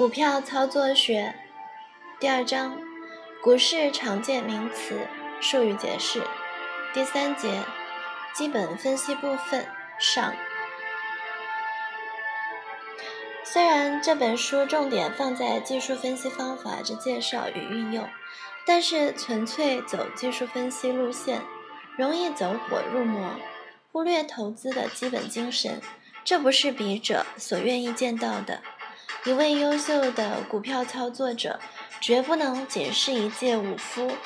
股票操作学第二章：股市常见名词、术语解释。第三节：基本分析部分上。虽然这本书重点放在技术分析方法之介绍与运用，但是纯粹走技术分析路线，容易走火入魔，忽略投资的基本精神，这不是笔者所愿意见到的。一位优秀的股票操作者，绝不能仅是一介武夫。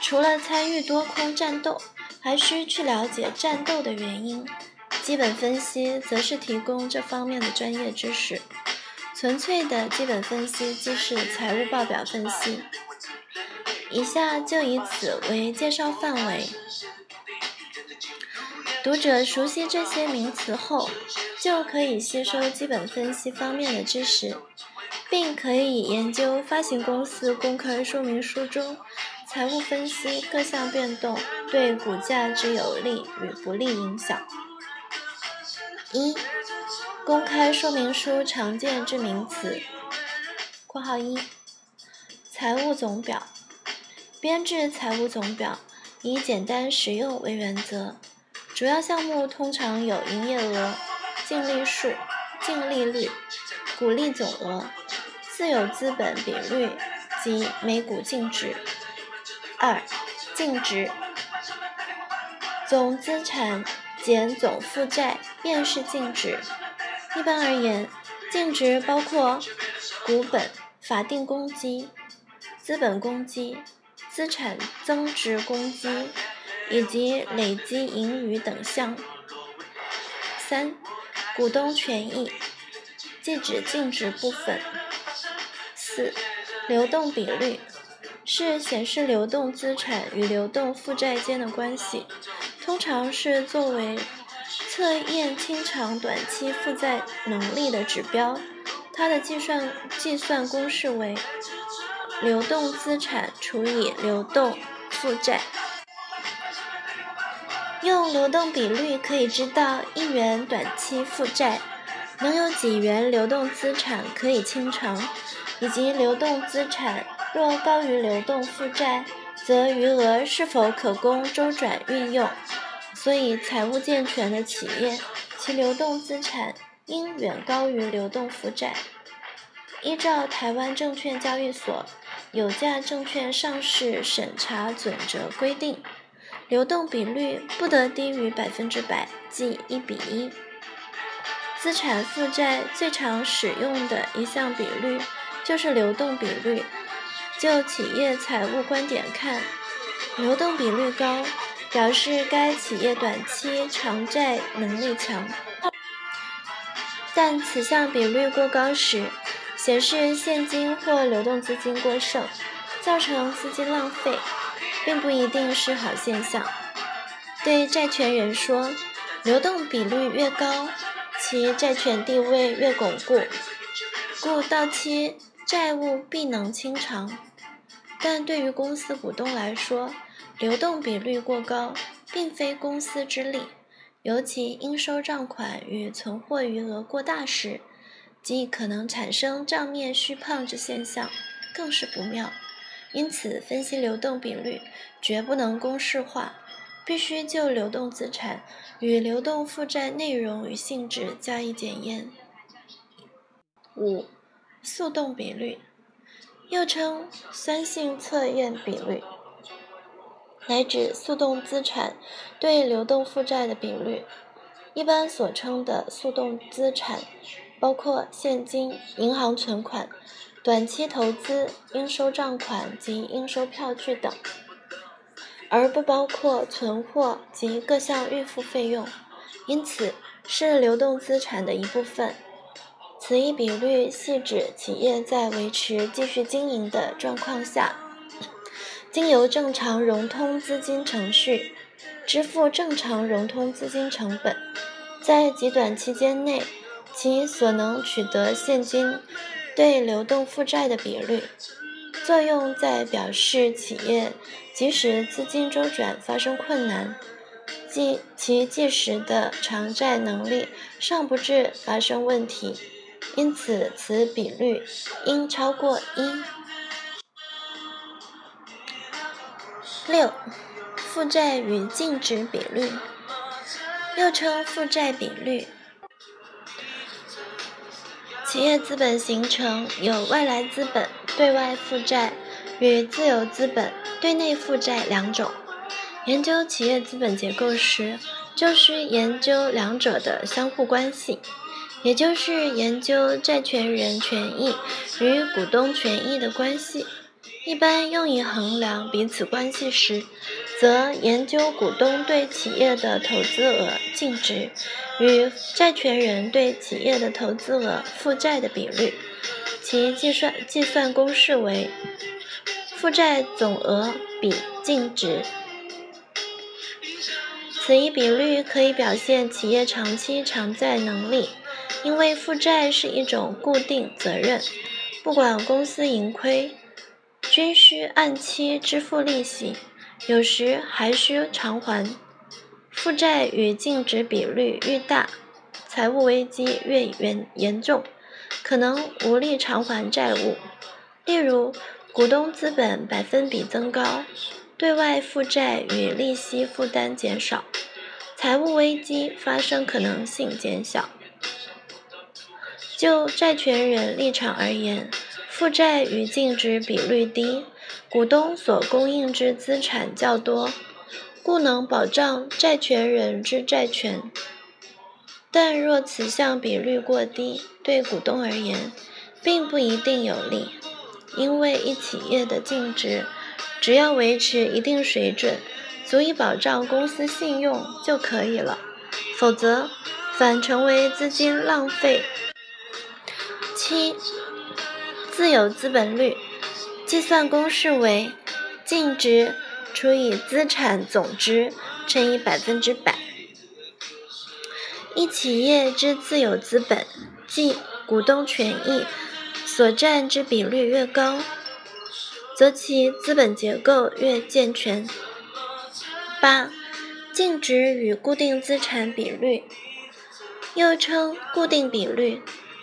除了参与多空战斗，还需去了解战斗的原因。基本分析则是提供这方面的专业知识。纯粹的基本分析即是财务报表分析。以下就以此为介绍范围。读者熟悉这些名词后，就可以吸收基本分析方面的知识，并可以研究发行公司公开说明书中财务分析各项变动对股价之有利与不利影响。一、公开说明书常见之名词（括号一）财务总表，编制财务总表以简单实用为原则。主要项目通常有营业额、净利数、净利率、股利总额、自有资本比率及每股净值。二、净值，总资产减总负债便是净值。一般而言，净值包括股本、法定公积、资本公积、资产增值公积。以及累积盈余等项。三、股东权益，即指净值部分。四、流动比率，是显示流动资产与流动负债间的关系，通常是作为测验清偿短期负债能力的指标。它的计算计算公式为流动资产除以流动负债。用流动比率可以知道一元短期负债能有几元流动资产可以清偿，以及流动资产若高于流动负债，则余额是否可供周转运用。所以，财务健全的企业，其流动资产应远高于流动负债。依照台湾证券交易所有价证券上市审查准则规定。流动比率不得低于百分之百，即一比一。资产负债最常使用的一项比率就是流动比率。就企业财务观点看，流动比率高，表示该企业短期偿债能力强；但此项比率过高时，显示现金或流动资金过剩，造成资金浪费。并不一定是好现象。对债权人说，流动比率越高，其债权地位越巩固，故到期债务必能清偿。但对于公司股东来说，流动比率过高，并非公司之利，尤其应收账款与存货余额过大时，即可能产生账面虚胖之现象，更是不妙。因此，分析流动比率绝不能公式化，必须就流动资产与流动负债内容与性质加以检验。五、速动比率，又称酸性测验比率，乃指速动资产对流动负债的比率。一般所称的速动资产，包括现金、银行存款。短期投资、应收账款及应收票据等，而不包括存货及各项预付费用，因此是流动资产的一部分。此一比率系指企业在维持继续经营的状况下，经由正常融通资金程序支付正常融通资金成本，在极短期间内其所能取得现金。对流动负债的比率作用在表示企业即使资金周转发生困难，即其即时的偿债能力尚不至发生问题，因此此比率应超过一。六，负债与净值比率，又称负债比率。企业资本形成有外来资本对外负债与自有资本对内负债两种。研究企业资本结构时，就需研究两者的相互关系，也就是研究债权人权益与股东权益的关系。一般用以衡量彼此关系时，则研究股东对企业的投资额净值与债权人对企业的投资额负债的比率，其计算计算公式为负债总额比净值。此一比率可以表现企业长期偿债能力，因为负债是一种固定责任，不管公司盈亏，均需按期支付利息。有时还需偿还，负债与净值比率愈大，财务危机越严严重，可能无力偿还债务。例如，股东资本百分比增高，对外负债与利息负担减少，财务危机发生可能性减小。就债权人立场而言，负债与净值比率低。股东所供应之资产较多，故能保障债权人之债权。但若此项比率过低，对股东而言，并不一定有利，因为一企业的净值只要维持一定水准，足以保障公司信用就可以了，否则反成为资金浪费。七，自有资本率。计算公式为净值除以资产总值乘以百分之百。一企业之自有资本，即股东权益所占之比率越高，则其资本结构越健全。八、净值与固定资产比率，又称固定比率，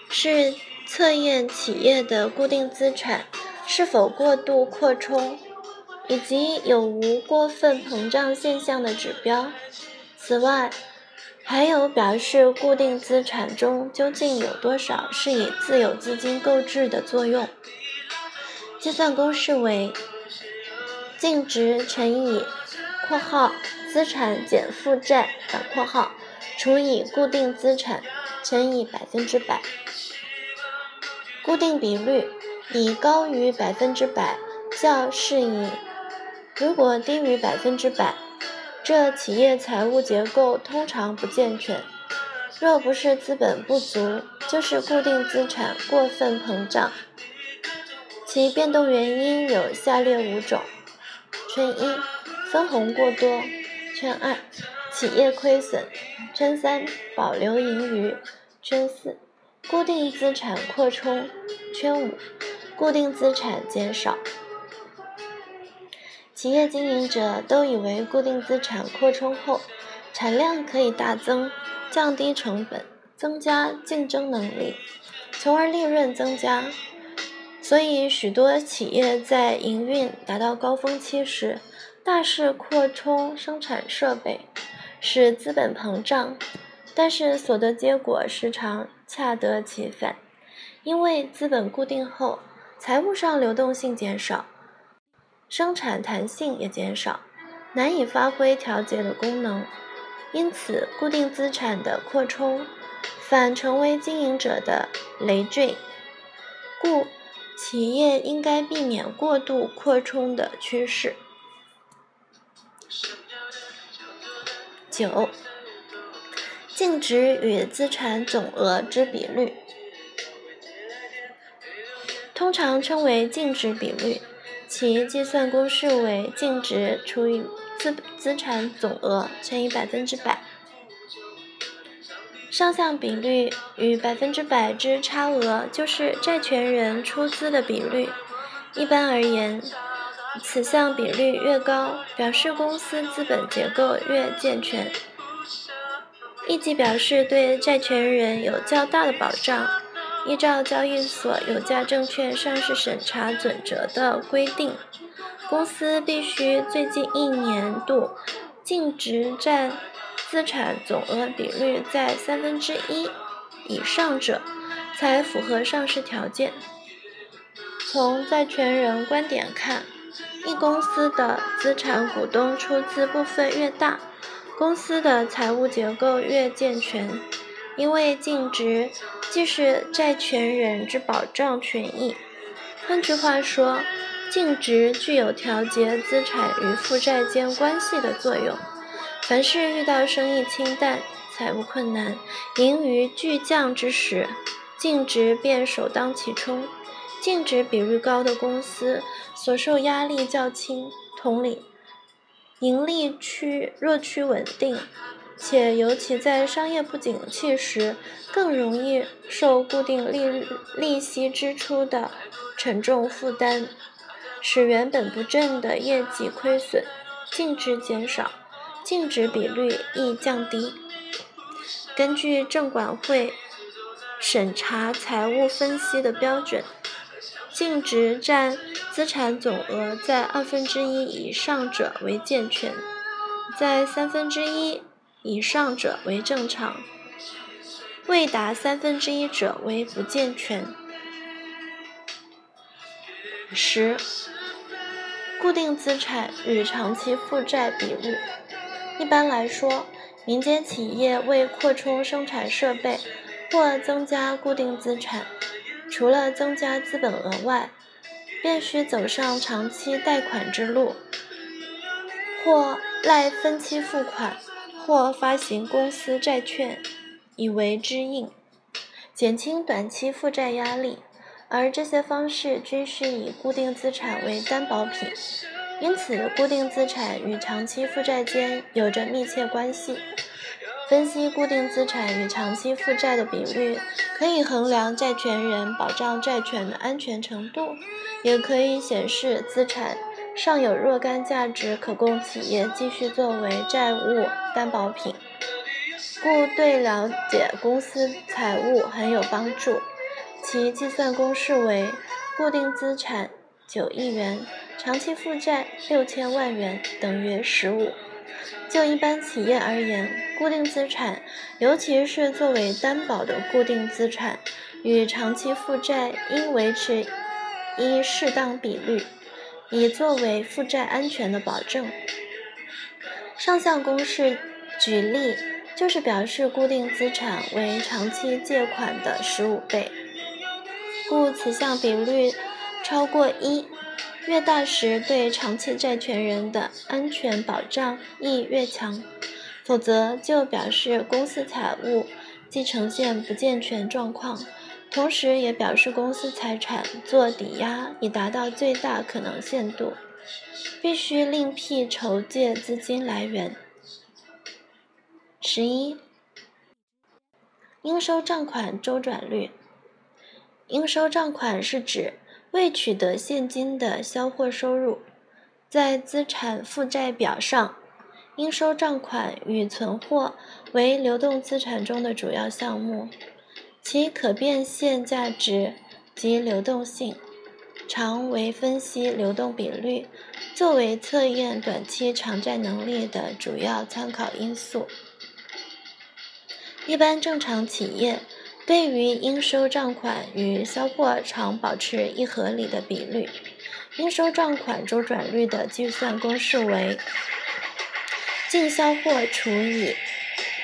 是测验企业的固定资产。是否过度扩充，以及有无过分膨胀现象的指标。此外，还有表示固定资产中究竟有多少是以自有资金购置的作用。计算公式为净值乘以（括号资产减负债反括号）除以固定资产乘以百分之百。固定比率。以高于百分之百较适宜，如果低于百分之百，这企业财务结构通常不健全。若不是资本不足，就是固定资产过分膨胀。其变动原因有下列五种：圈一，分红过多；圈二，企业亏损；圈三，保留盈余；圈四，固定资产扩充；圈五。固定资产减少，企业经营者都以为固定资产扩充后，产量可以大增，降低成本，增加竞争能力，从而利润增加。所以，许多企业在营运达到高峰期时，大肆扩充生产设备，使资本膨胀，但是所得结果时常恰得其反，因为资本固定后。财务上流动性减少，生产弹性也减少，难以发挥调节的功能，因此固定资产的扩充反成为经营者的累赘，故企业应该避免过度扩充的趋势。九，净值与资产总额之比率。通常称为净值比率，其计算公式为净值除以资资产总额乘以百分之百。上项比率与百分之百之差额就是债权人出资的比率。一般而言，此项比率越高，表示公司资本结构越健全，亦即表示对债权人有较大的保障。依照交易所有价证券上市审查准则的规定，公司必须最近一年度净值占资产总额比率在三分之一以上者，才符合上市条件。从债权人观点看，一公司的资产股东出资部分越大，公司的财务结构越健全。因为净值既是债权人之保障权益，换句话说，净值具有调节资产与负债间关系的作用。凡是遇到生意清淡、财务困难、盈余巨降之时，净值便首当其冲。净值比率高的公司所受压力较轻。同理，盈利趋弱趋稳定。且尤其在商业不景气时，更容易受固定利利息支出的沉重负担，使原本不振的业绩亏损，净值减少，净值比率亦降低。根据证管会审查财务分析的标准，净值占资产总额在二分之一以上者为健全，在三分之一。以上者为正常，未达三分之一者为不健全。十、固定资产与长期负债比率。一般来说，民间企业为扩充生产设备或增加固定资产，除了增加资本额外，便需走上长期贷款之路，或赖分期付款。或发行公司债券以为支应，减轻短期负债压力，而这些方式均是以固定资产为担保品，因此固定资产与长期负债间有着密切关系。分析固定资产与长期负债的比率，可以衡量债权人保障债权的安全程度，也可以显示资产。尚有若干价值可供企业继续作为债务担保品，故对了解公司财务很有帮助。其计算公式为：固定资产九亿元，长期负债六千万元，等于十五。就一般企业而言，固定资产，尤其是作为担保的固定资产，与长期负债应维持一适当比率。以作为负债安全的保证。上项公式举例就是表示固定资产为长期借款的十五倍，故此项比率超过一，越大时对长期债权人的安全保障亦越强，否则就表示公司财务既呈现不健全状况。同时也表示公司财产做抵押已达到最大可能限度，必须另辟筹借资金来源。十一，应收账款周转率。应收账款是指未取得现金的销货收入，在资产负债表上，应收账款与存货为流动资产中的主要项目。其可变现价值及流动性，常为分析流动比率作为测验短期偿债能力的主要参考因素。一般正常企业对于应收账款与销货常保持一合理的比率。应收账款周转率的计算公式为：净销货除以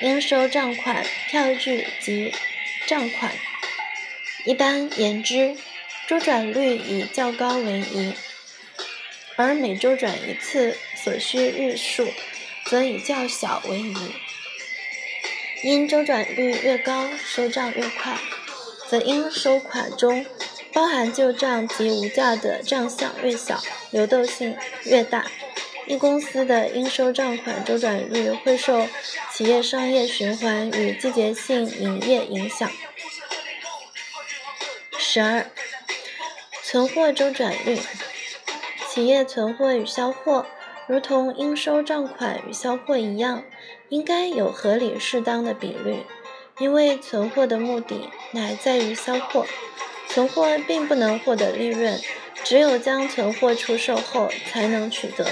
应收账款票据及。账款，一般言之，周转率以较高为宜，而每周转一次所需日数，则以较小为宜。因周转率越高，收账越快，则应收款中包含旧账及无价的账项越小，流动性越大。一公司的应收账款周转率会受企业商业循环与季节性营业影响。十二，存货周转率，企业存货与销货，如同应收账款与销货一样，应该有合理适当的比率。因为存货的目的乃在于销货，存货并不能获得利润，只有将存货出售后才能取得。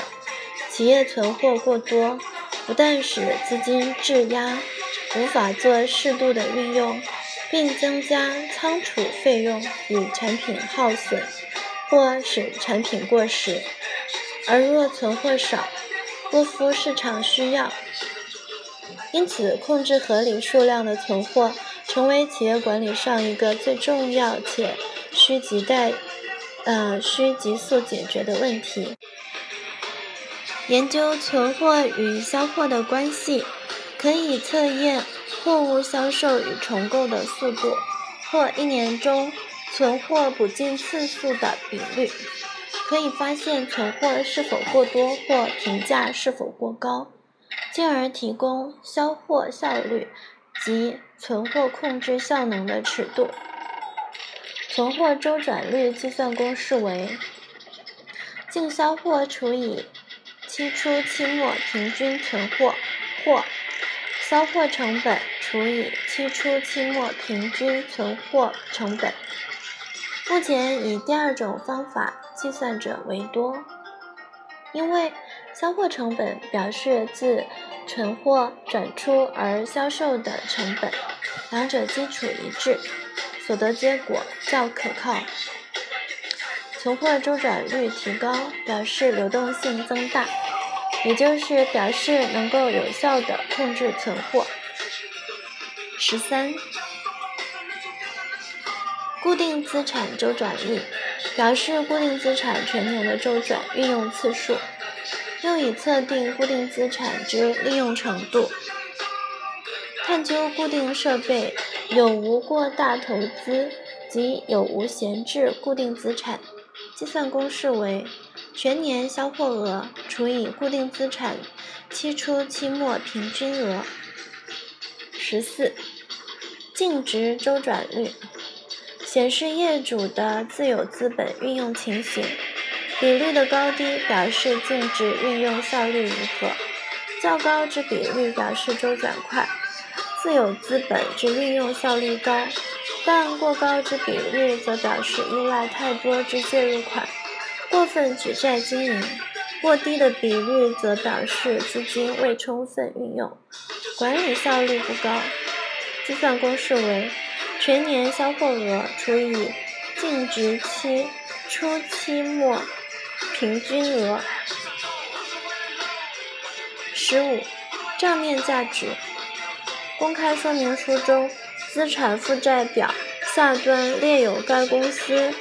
企业存货过多，不但使资金质押，无法做适度的运用，并增加仓储费用与产品耗损，或使产品过时。而若存货少，不符市场需要。因此，控制合理数量的存货，成为企业管理上一个最重要且需急待，呃，需急速解决的问题。研究存货与销货的关系，可以测验货物销售与重购的速度，或一年中存货补进次数的比率，可以发现存货是否过多或评价是否过高。进而提供销货效率及存货控制效能的尺度。存货周转率计算公式为：净销货除以期初期末平均存货，或销货成本除以期初期末平均存货成本。目前以第二种方法计算者为多。因为销货成本表示自存货转出而销售的成本，两者基础一致，所得结果较可靠。存货周转率提高表示流动性增大，也就是表示能够有效的控制存货。十三，固定资产周转率。表示固定资产全年的周转运用次数，用以测定固定资产之利用程度。探究固定设备有无过大投资及有无闲置固定资产，计算公式为：全年销货额除以固定资产期初期末平均额。十四，净值周转率。显示业主的自有资本运用情形，比率的高低表示净值运用效率如何。较高之比率表示周转快，自有资本之运用效率高；但过高之比率则表示依赖太多之介入款，过分举债经营；过低的比率则表示资金未充分运用，管理效率不高。计算公式为。全年销货额除以净值期初期末平均额。十五，账面价值。公开说明书中资产负债表下端列有该公司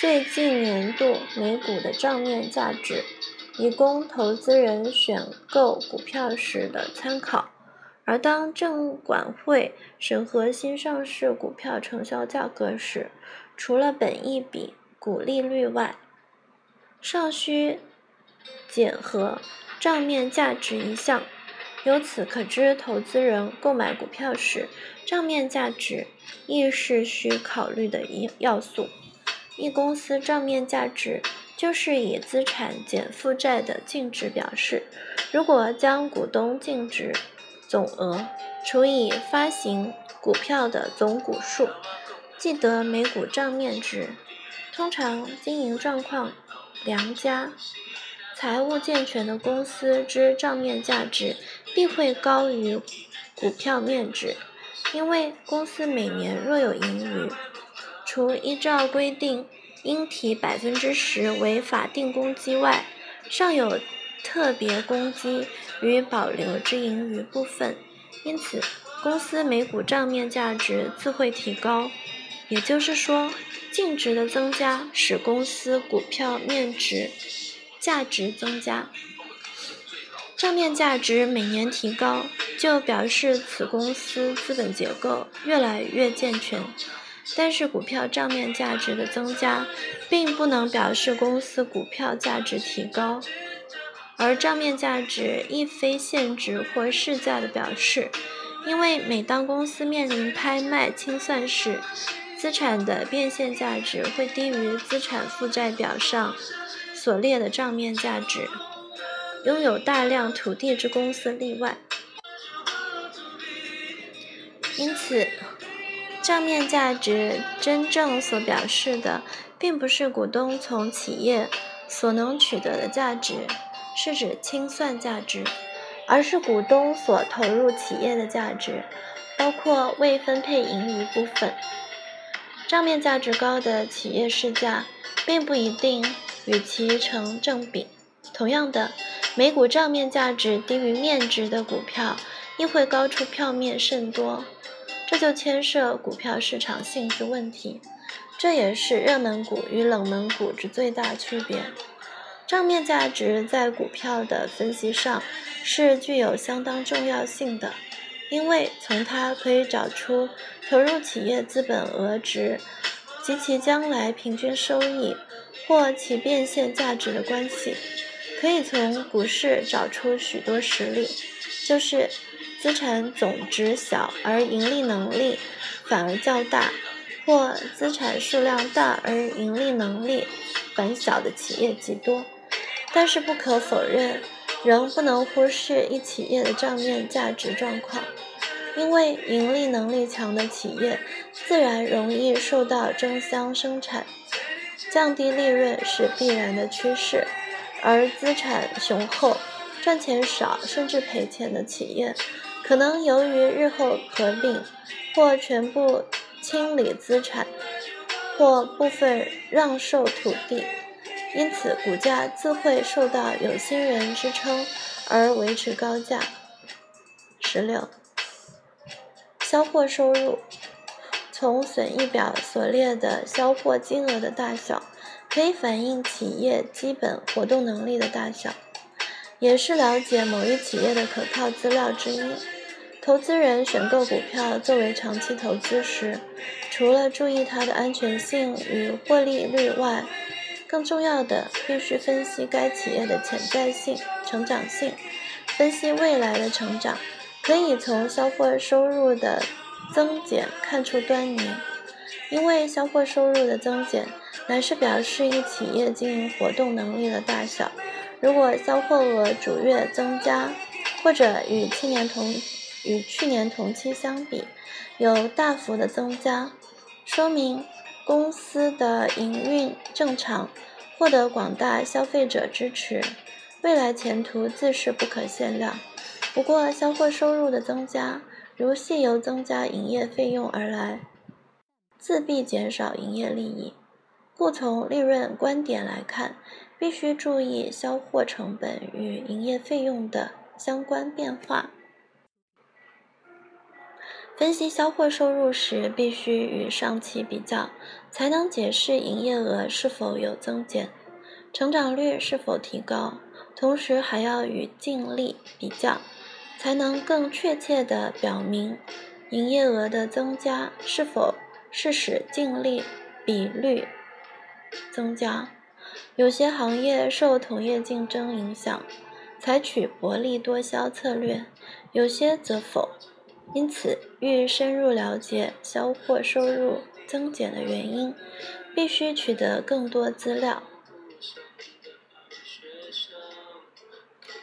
最近年度每股的账面价值，以供投资人选购股票时的参考。而当证管会审核新上市股票承销价格时，除了本益比、股利率外，尚需检核账面价值一项。由此可知，投资人购买股票时，账面价值亦是需考虑的一要素。一公司账面价值就是以资产减负债的净值表示。如果将股东净值总额除以发行股票的总股数，即得每股账面值。通常经营状况良佳、财务健全的公司之账面价值必会高于股票面值，因为公司每年若有盈余，除依照规定应提百分之十为法定公积外，尚有。特别公积与保留之盈余部分，因此公司每股账面价值自会提高。也就是说，净值的增加使公司股票面值价值增加。账面价值每年提高，就表示此公司资本结构越来越健全。但是股票账面价值的增加，并不能表示公司股票价值提高。而账面价值亦非现值或市价的表示，因为每当公司面临拍卖清算时，资产的变现价值会低于资产负债表上所列的账面价值。拥有大量土地之公司例外。因此，账面价值真正所表示的，并不是股东从企业所能取得的价值，是指清算价值，而是股东所投入企业的价值，包括未分配盈余部分。账面价值高的企业市价，并不一定与其成正比。同样的，每股账面价值低于面值的股票，亦会高出票面甚多。这就牵涉股票市场性质问题，这也是热门股与冷门股之最大区别。账面价值在股票的分析上是具有相当重要性的，因为从它可以找出投入企业资本额值及其将来平均收益或其变现价值的关系。可以从股市找出许多实例，就是。资产总值小而盈利能力反而较大，或资产数量大而盈利能力反小的企业极多。但是不可否认，仍不能忽视一企业的账面价值状况，因为盈利能力强的企业自然容易受到争相生产，降低利润是必然的趋势，而资产雄厚、赚钱少甚至赔钱的企业。可能由于日后合并，或全部清理资产，或部分让售土地，因此股价自会受到有心人支撑而维持高价。十六，销货收入，从损益表所列的销货金额的大小，可以反映企业基本活动能力的大小，也是了解某一企业的可靠资料之一。投资人选购股票作为长期投资时，除了注意它的安全性与获利率外，更重要的必须分析该企业的潜在性、成长性，分析未来的成长，可以从销货收入的增减看出端倪。因为销货收入的增减，乃是表示一企业经营活动能力的大小。如果销货额逐月增加，或者与去年同与去年同期相比，有大幅的增加，说明公司的营运正常，获得广大消费者支持，未来前途自是不可限量。不过，销货收入的增加，如系由增加营业费用而来，自必减少营业利益，故从利润观点来看，必须注意销货成本与营业费用的相关变化。分析销货收入时，必须与上期比较，才能解释营业额是否有增减，成长率是否提高。同时，还要与净利比较，才能更确切地表明营业额的增加是否是使净利比率增加。有些行业受同业竞争影响，采取薄利多销策略；有些则否。因此，欲深入了解销货收入增减的原因，必须取得更多资料。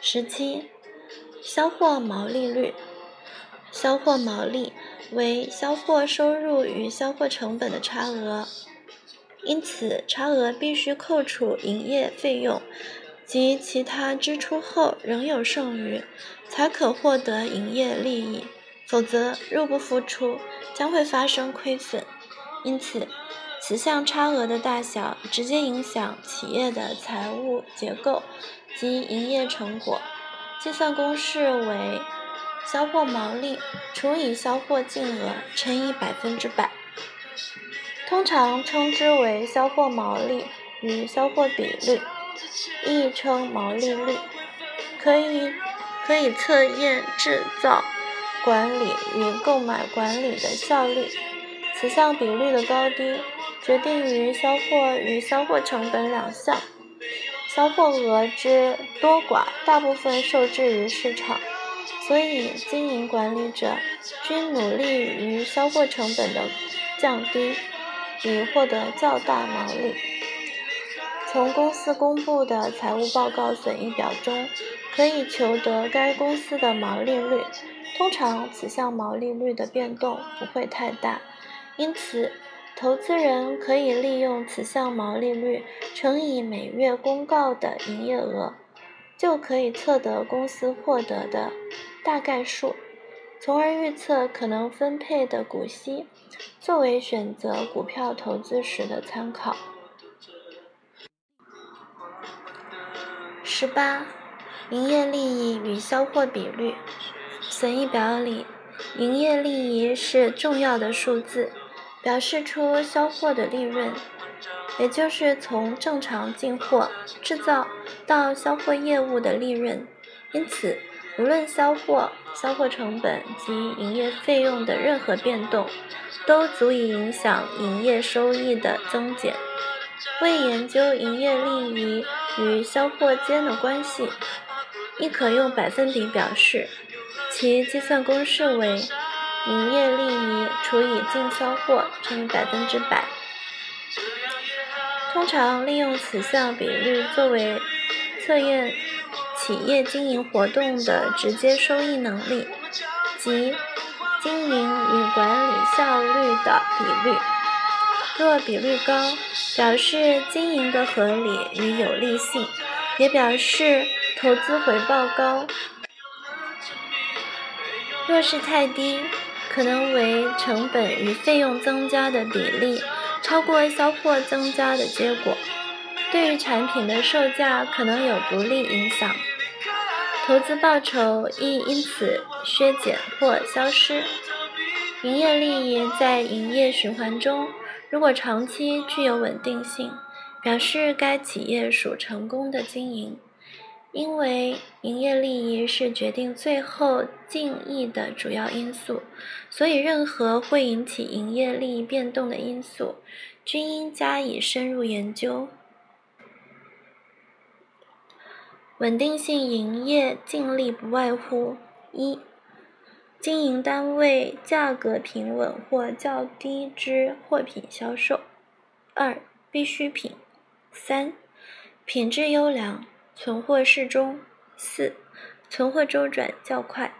十七，销货毛利率。销货毛利为销货收入与销货成本的差额，因此差额必须扣除营业费用及其他支出后仍有剩余，才可获得营业利益。否则，入不敷出，将会发生亏损。因此，此项差额的大小直接影响企业的财务结构及营业成果。计算公式为：销货毛利除以销货净额乘以百分之百，通常称之为销货毛利与销货比率，亦称毛利率。可以可以测验制造。管理与购买管理的效率，此项比率的高低决定于销货与销货成本两项。销货额之多寡，大部分受制于市场，所以经营管理者均努力于销货成本的降低，以获得较大毛利。从公司公布的财务报告损益表中，可以求得该公司的毛利率。通常此项毛利率的变动不会太大，因此投资人可以利用此项毛利率乘以每月公告的营业额，就可以测得公司获得的大概数，从而预测可能分配的股息，作为选择股票投资时的参考。十八，营业利益与销货比率。损益表里，营业利益是重要的数字，表示出销货的利润，也就是从正常进货、制造到销货业务的利润。因此，无论销货、销货成本及营业费用的任何变动，都足以影响营业收益的增减。为研究营业利益与销货间的关系，亦可用百分比表示。其计算公式为营业利益除以净销货乘以百分之百。通常利用此项比率作为测验企业经营活动的直接收益能力及经营与管理效率的比率。若比率高，表示经营的合理与有利性，也表示投资回报高。若是太低，可能为成本与费用增加的比例超过销货增加的结果，对于产品的售价可能有不利影响，投资报酬亦因此削减或消失。营业利益在营业循环中，如果长期具有稳定性，表示该企业属成功的经营。因为营业利益是决定最后净益的主要因素，所以任何会引起营业利益变动的因素，均应加以深入研究。稳定性营业净利不外乎：一、经营单位价格平稳或较低之货品销售；二、必需品；三、品质优良。存货适中，四，存货周转较快。